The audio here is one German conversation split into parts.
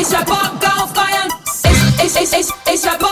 ich hab Bock auf Feiern. Ich, ich, ich, ich, ich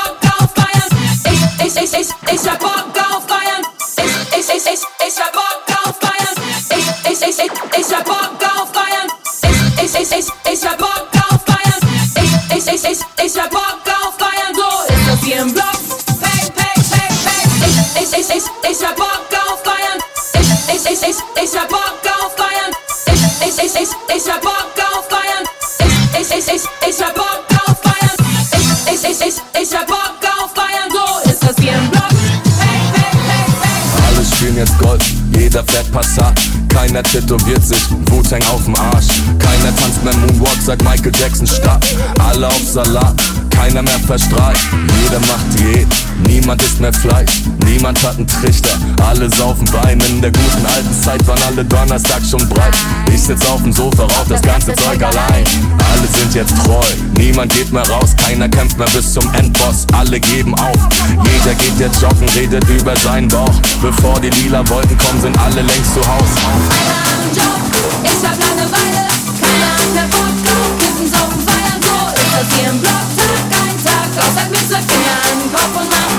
fährt Passat. Keiner tätowiert sich Wu-Tang auf dem Arsch. Keiner tanzt mehr Moonwalk, sagt Michael Jackson Start. Alle auf Salat, keiner mehr verstrahlt. Jeder macht Diät, niemand isst mehr Fleisch. Niemand hat einen Trichter, alle saufen Wein. In der guten alten Zeit waren alle Donnerstag schon breit. Ich sitz auf dem Sofa, rauch das ganze Zeug allein. Alle sind jetzt treu, niemand geht mehr raus. Keiner kämpft mehr bis zum Endboss, alle geben auf. Jeder geht jetzt joggen, redet über seinen Bauch. Bevor die lila Wolken kommen, sind alle längst zu Haus. Ich hab Langeweile. Keiner hat mehr auf Kiffen, Saufen, Feiern. So ist das hier im Block. Tag ein Tag, raus halt mit den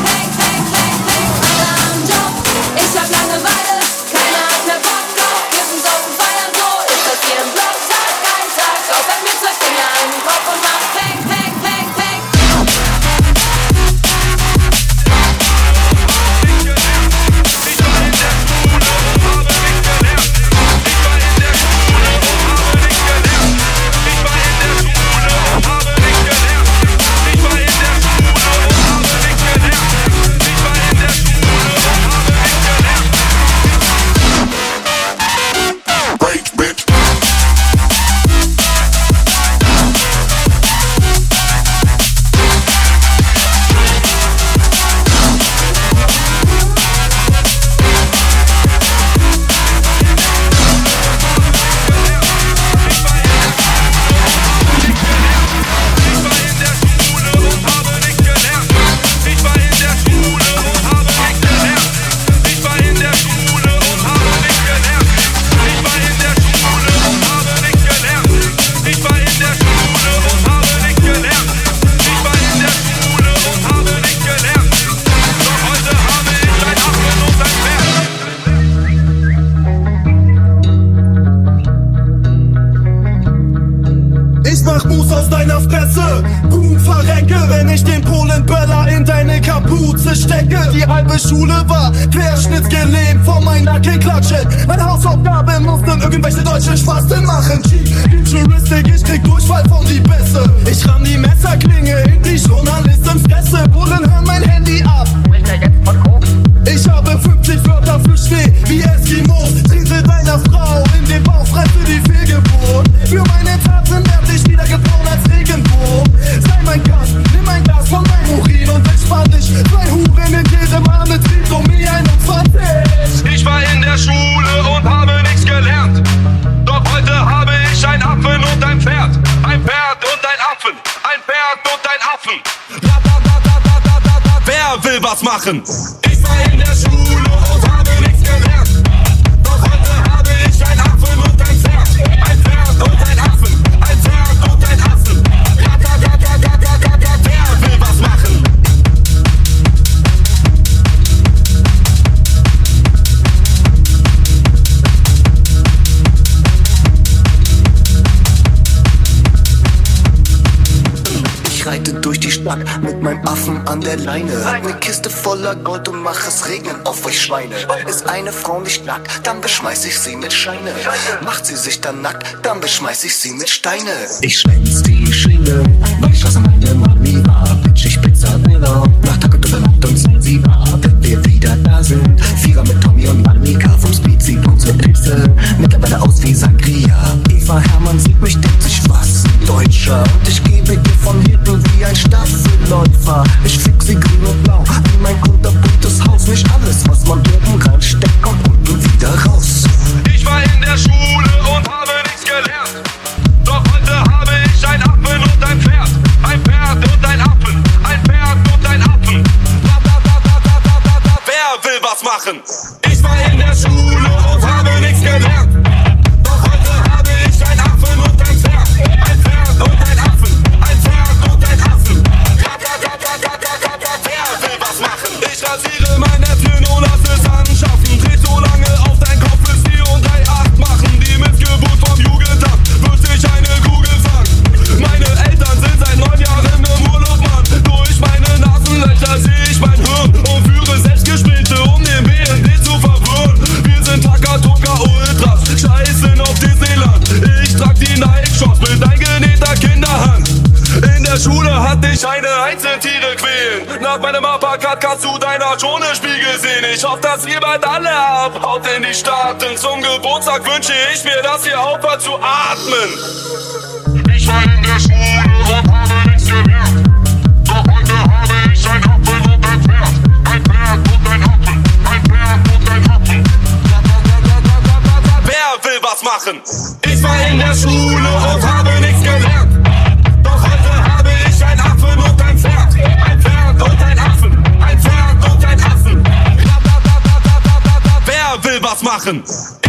irgendwelche deutsche Spasten machen. Futuristic, ich krieg Durchfall von die Bässe. Ich ramm die Messerklinge in die Journalistenfresse. Bullen will an der Leine. Ne Kiste voller Gold und mach es regnen auf euch Schweine. Ist eine Frau nicht nackt, dann beschmeiß ich sie mit Scheine. Macht sie sich dann nackt, dann beschmeiß ich sie mit Steine. Ich schwänz die Schiene, weil ich lasse meine Mami war. Bitch, ich Pizza Villa. Nach Tag und übernachtet und sind sie wahr. Wenn wir wieder da sind, Vierer mit Tommy und Annika vom Speed, sie und zur Pizza. Mittlerweile aus wie Sangria. Eva Hermann sieht mich, denkt sich was, Deutscher. Und ich ein Staffelläufer. Ich fick sie grün und blau, wie mein kunterbuntes Haus. Nicht alles, was man oben reinsteckt, kommt unten wieder raus. Ich war in der Schule Quatsch ohne Spiegel sehen. Ich hoffe, dass ihr bald alle abhaut in die Stadt. Denn zum Geburtstag wünsche ich mir, dass ihr aufhört zu atmen. Ich war in der Schule und habe nichts gelernt. Doch heute habe ich ein Apfel und ein Pferd. Ein Pferd und ein Apfel. Ein Pferd und ein Apfel. Wer will was machen? Ich war in der Schule und habe lachen.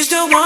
used to want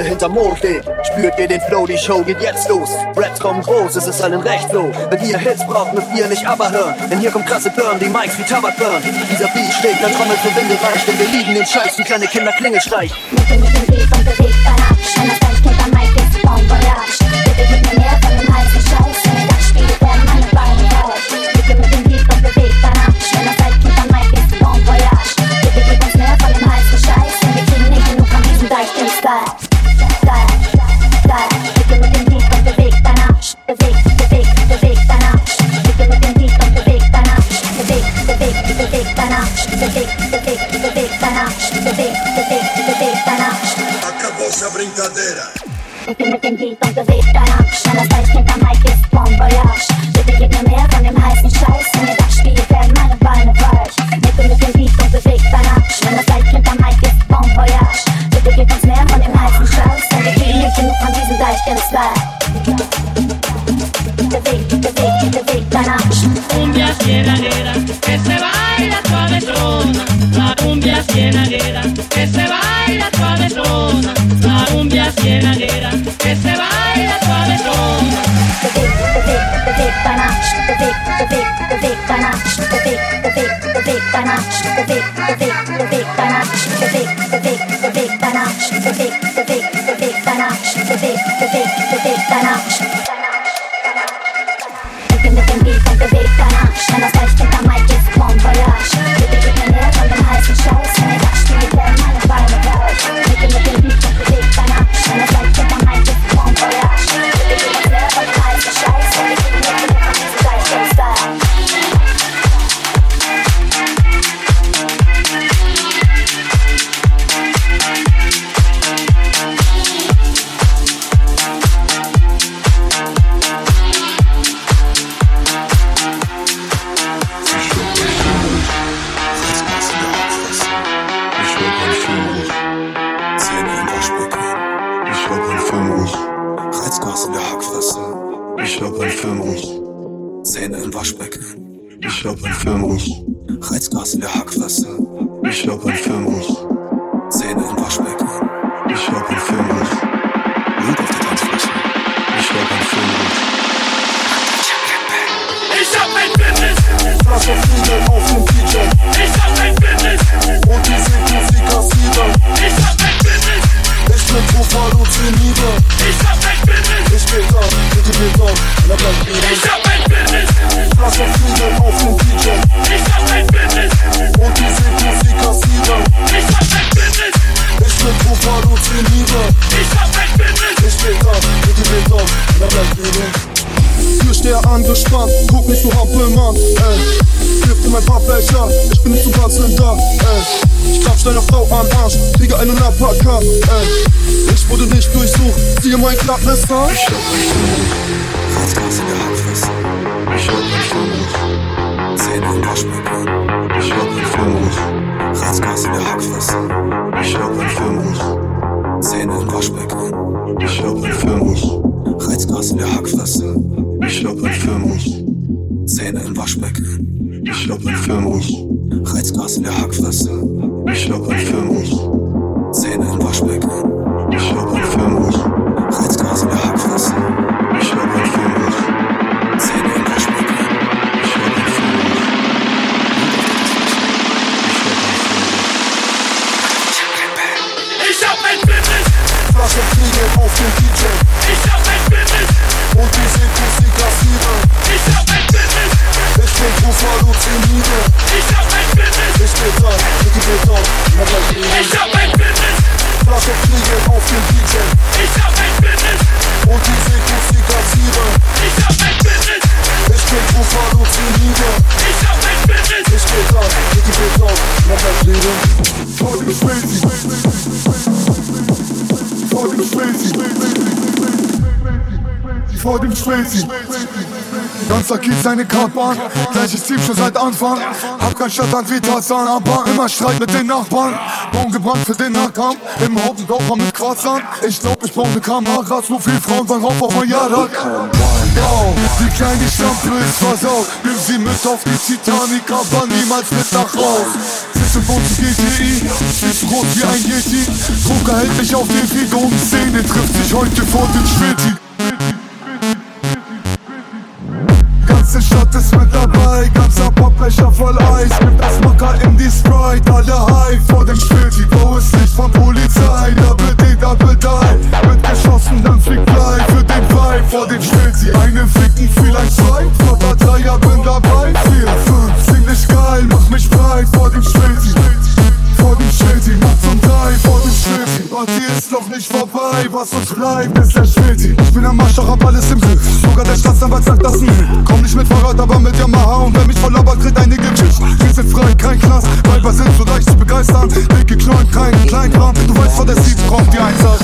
alle hinterm Mond steht. Spürt ihr den Flow, die Show geht jetzt los. Raps kommen groß, es ist allen recht so. Wenn ihr Hits braucht, müsst ihr nicht aber hören. Denn hier kommt krasse Burn, die Mics wie Tabak burn. Dieser Beat schlägt, dann trommelt für Winde weich. Denn wir lieben den Scheiß wie kleine Kinder Klingelstreich. Mit Ich hab ein Firmenruß. Reizgas in der Hackfresse. Ich hab ein Firmenruß. Zähne im Waschbecken. Ich hab ein Firmenruß. Blut auf der Tanzfläche. Ich hab ein Firmenruß. Ich hab ein Fitness, Flasche Fliegen auf dem DJ. ich hab ein Fitness, Und die Musik kassieren. ich hab ein Fitness, Ich bin tot halluziniere. ich hab ein Fitness, Ich geh da, bitte geh da. Ich hab ein Fitness, Flasche Fliegen auf dem DJ. ich hab ein Fitness, Und die kassieren. ich hab ein Fitness, Ich bin tot halluziniere. ich hab ein Fitness, Ich geh da, bitte geh da. Und er bleibt liegen. Türsteher angespannt, guck nicht so Hampelmann, ey. Wirf dir mein paar Becher, ich bin nicht so ganz in da. Ich klapp deiner Frau am Arsch, kriege einen Uppercut, ey. Ich wurde nicht durchsucht, siehe mein Klappmesser. In der Hackfresse. Ich hab ein Firmenruß. Zähne im Waschbecken. Ich hab ein Firmenruß. Reizgas in der Hackfresse. Ich hab ein Firmenruß. Zähne im Waschbecken. Ich hab ein Firmenruß. Reizgas in der Hackfresse. Ich hab ein Firmenruß. Zähne im Waschbecken. Ich hab ein Firmenruß. Reizgas in der Hackfresse. Ich hab ein Firmenruß. Zähne im Waschbecken. Spezi. Ganzer Kiez seine Kartbahn, gleiches Team schon seit Anfang. Hab kein Stadtland wie Tarzan, aber immer Streit mit den Nachbarn. Baum gebrannt für den Nachkampf, im Hauptendorfer mit Quarzern. Ich glaub, ich brauch ne Kamera, so viel Frauen wollen rauf auf mein Jahrrad. Wow, die Schlampe ist versaut. Nimm sie mit auf die Titanic, aber niemals mit nach Haus. Sitze vor dem GTI, ist rot wie ein Yeti. Drucker hält mich auf den Figur Szene trifft sich heute vor dem Schwiti Ganze Stadt ist mit dabei, ganzer Pappbecher voll Eis Gibt das Macker in die Sprite, alle high vor dem Späti Wo ist Licht von Polizei, Double D, Double Die. Wird geschossen, dann fliegt gleich für den Vibe. Vor dem Späti Eine ficken, vielleicht zwei, was uns bleibt ist der Späti Ich bin am Marsch, doch hab alles im Griff. Sogar der Staatsanwalt sagt das nie Komm nicht mit Fahrrad, aber mit Yamaha Und wer mich voll labert, kriegt einige Kitsch Wir sind frei, kein Knast. Weiber sind so leicht zu begeistern. Dicke Knollen, kein Kleinkram. Du weißt, vor der Sieg kommt die Einsatz.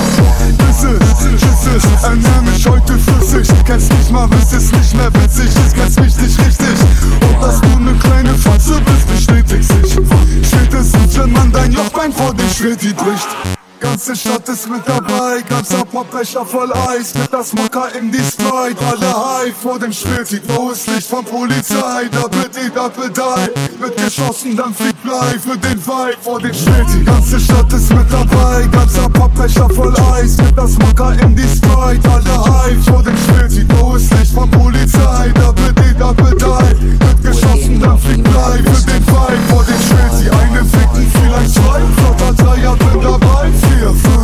Bisses, Kisses, ernähr mich heute flüssig. Kennst mich mal, bist es nicht mehr witzig. Kennst mich nicht richtig. Und dass du ne kleine Fotze bist, bestätigt sich Spätestens, wenn man dein Jochbein vor dem Schritti bricht Ganze Stadt ist mit dabei, ganzer Pappbecher voll Eis Mit das Mocker in die Sprite, alle high vor dem Späti Blaues Licht von Polizei, Double D, Double Die. Wird geschossen, dann fliegt Blei für den Vibe vor dem Späti Ganze Stadt ist mit dabei, ganzer Pappbecher voll Eis Mit das Mocker in die Sprite, alle high vor dem Späti Blaues Licht von Polizei, Double D, Double Die. Wird geschossen, dann fliegt Blei für den Vibe vor dem Späti Eine ficken, vielleicht zwei, flotter Dreier, bin dabei vier, fünf,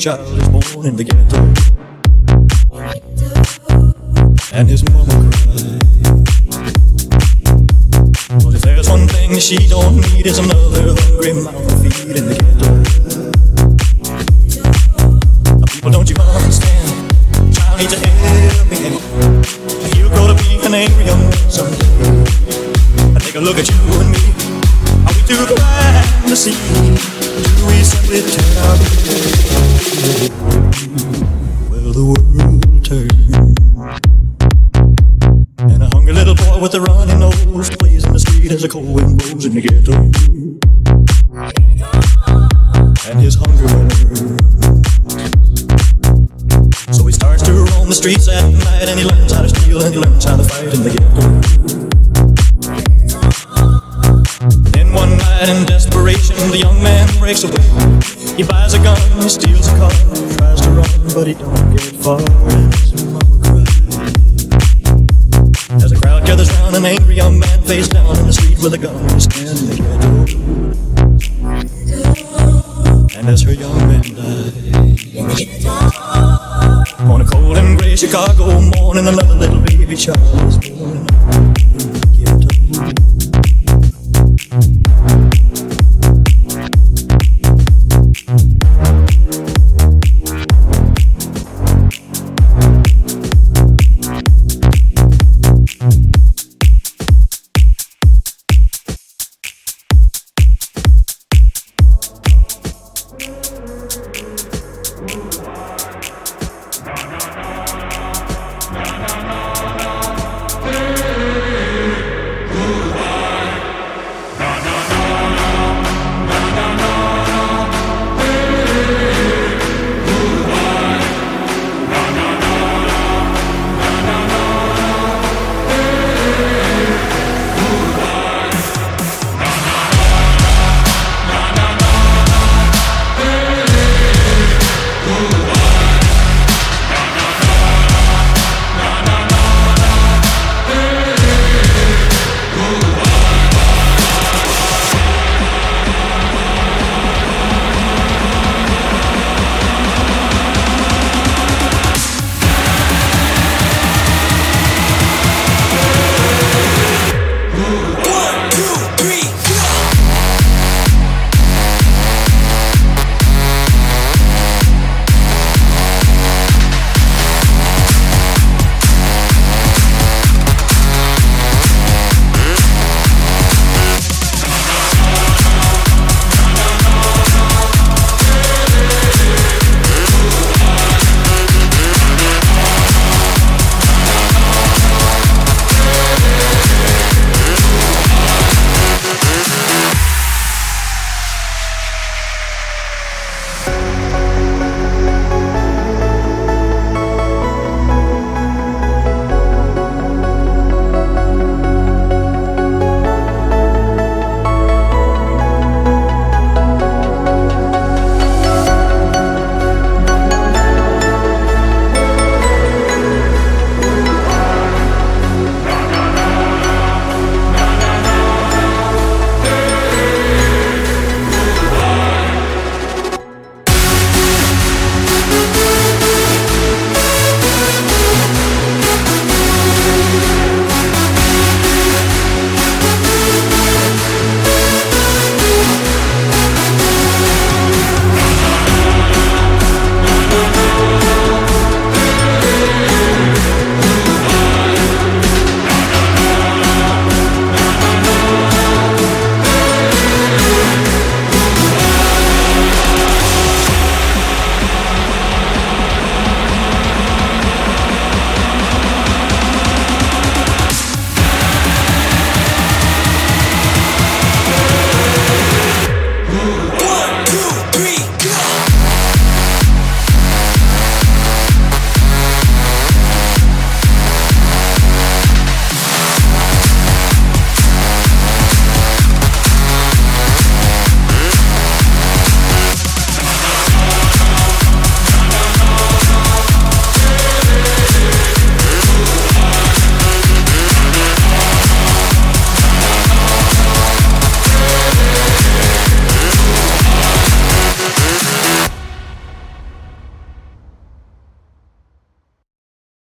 child is born in the ghetto. steals a car, tries to run, but he don't get far. As the crowd gathers round, an angry young man face down in the street with a gun, in standing at And as her young man dies, on a cold and gray Chicago morning, another little baby child.